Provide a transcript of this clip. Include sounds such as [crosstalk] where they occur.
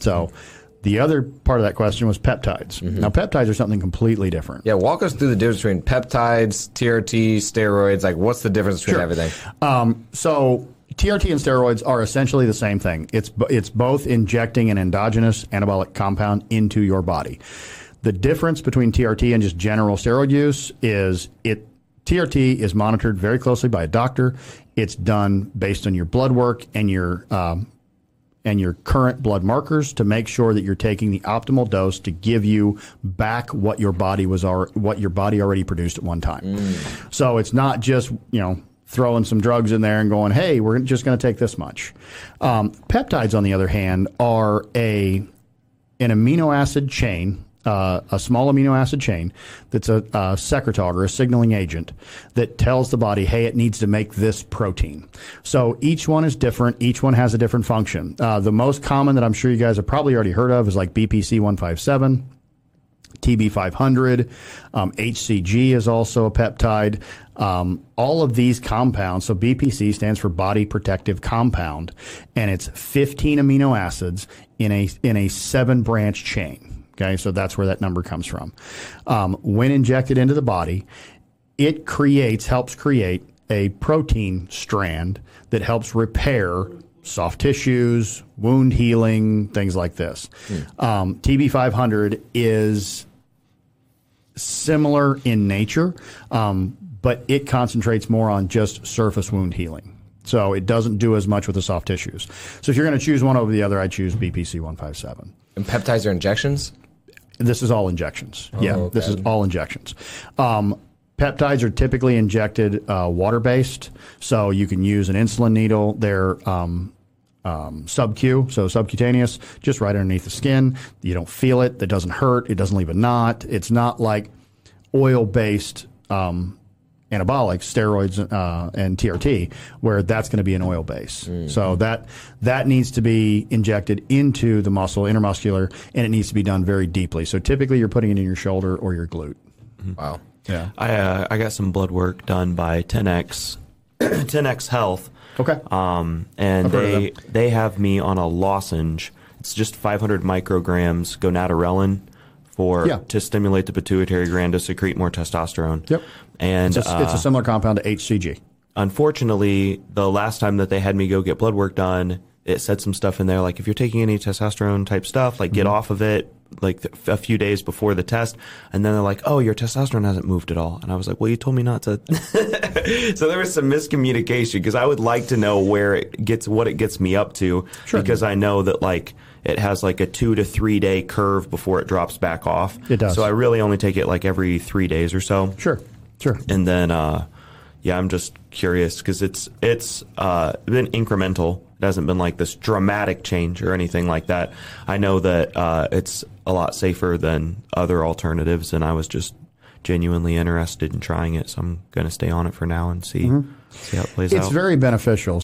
So the other part of that question was peptides. Now, peptides are something completely different. Yeah, walk us through the difference between peptides, TRT, steroids. Like, what's the difference between Sure. everything? Um, so TRT and steroids are essentially the same thing. It's it's both injecting an endogenous anabolic compound into your body. The difference between TRT and just general steroid use is it TRT is monitored very closely by a doctor. It's done based on your blood work and your um, and your current blood markers to make sure that you're taking the optimal dose to give you back what your body was al- what your body already produced at one time. So it's not just you know throwing some drugs in there and going, hey, we're just going to take this much. Um, peptides, on the other hand, are a an amino acid chain, uh, a small amino acid chain that's a, a secretagogue or a signaling agent that tells the body, hey, it needs to make this protein. So each one is different. Each one has a different function. Uh, the most common that I'm sure you guys have probably already heard of is like BPC 157. TB500, um, HCG is also a peptide. Um, all of these compounds, so BPC stands for body protective compound, and it's 15 amino acids in a in a seven branch chain. Okay, so that's where that number comes from. Um, when injected into the body, it creates helps create a protein strand that helps repair soft tissues, wound healing, things like this. Um, TB500 is similar in nature, um, but it concentrates more on just surface wound healing. So it doesn't do as much with the soft tissues. So if you're going to choose one over the other, I'd choose BPC 157. And peptides are injections. This is all injections. yeah, this is all injections. Um, peptides are typically injected uh, water based, so you can use an insulin needle. They're um, um, sub-Q, so subcutaneous, just right underneath the skin. You don't feel it. It doesn't hurt. It doesn't leave a knot. It's not like oil based um, anabolics, steroids, uh, and TRT, where that's going to be an oil base. So that that needs to be injected into the muscle, intermuscular, and it needs to be done very deeply. So typically, you're putting it in your shoulder or your glute. Wow. Yeah. I uh, I got some blood work done by 10x 10x [clears throat] Health. Okay. Um, and I've they they have me on a lozenge. It's just 500 micrograms gonadorelin for Yeah. to stimulate the pituitary gland to secrete more testosterone. Yep. And It's a, uh, it's a similar compound to HCG. unfortunately, the last time that they had me go get blood work done, it said some stuff in there like if you're taking any testosterone type stuff, like get Mm-hmm. off of it like a few days before the test. And then they're like, "Oh, your testosterone hasn't moved at all." And I was like, "Well, you told me not to." [laughs] so there was some miscommunication because I would like to know where it gets what it gets me up to because I know that like it has like a 2 to 3 day curve before it drops back off. It does. So I really only take it like every 3 days or so Sure. Sure. and then uh, yeah, I'm just curious because it's it's uh, been incremental. It hasn't been like this dramatic change or anything like that. I know that uh, it's a lot safer than other alternatives, and I was just genuinely interested in trying it. So I'm going to stay on it for now and see see how it plays out. It's out. very beneficial.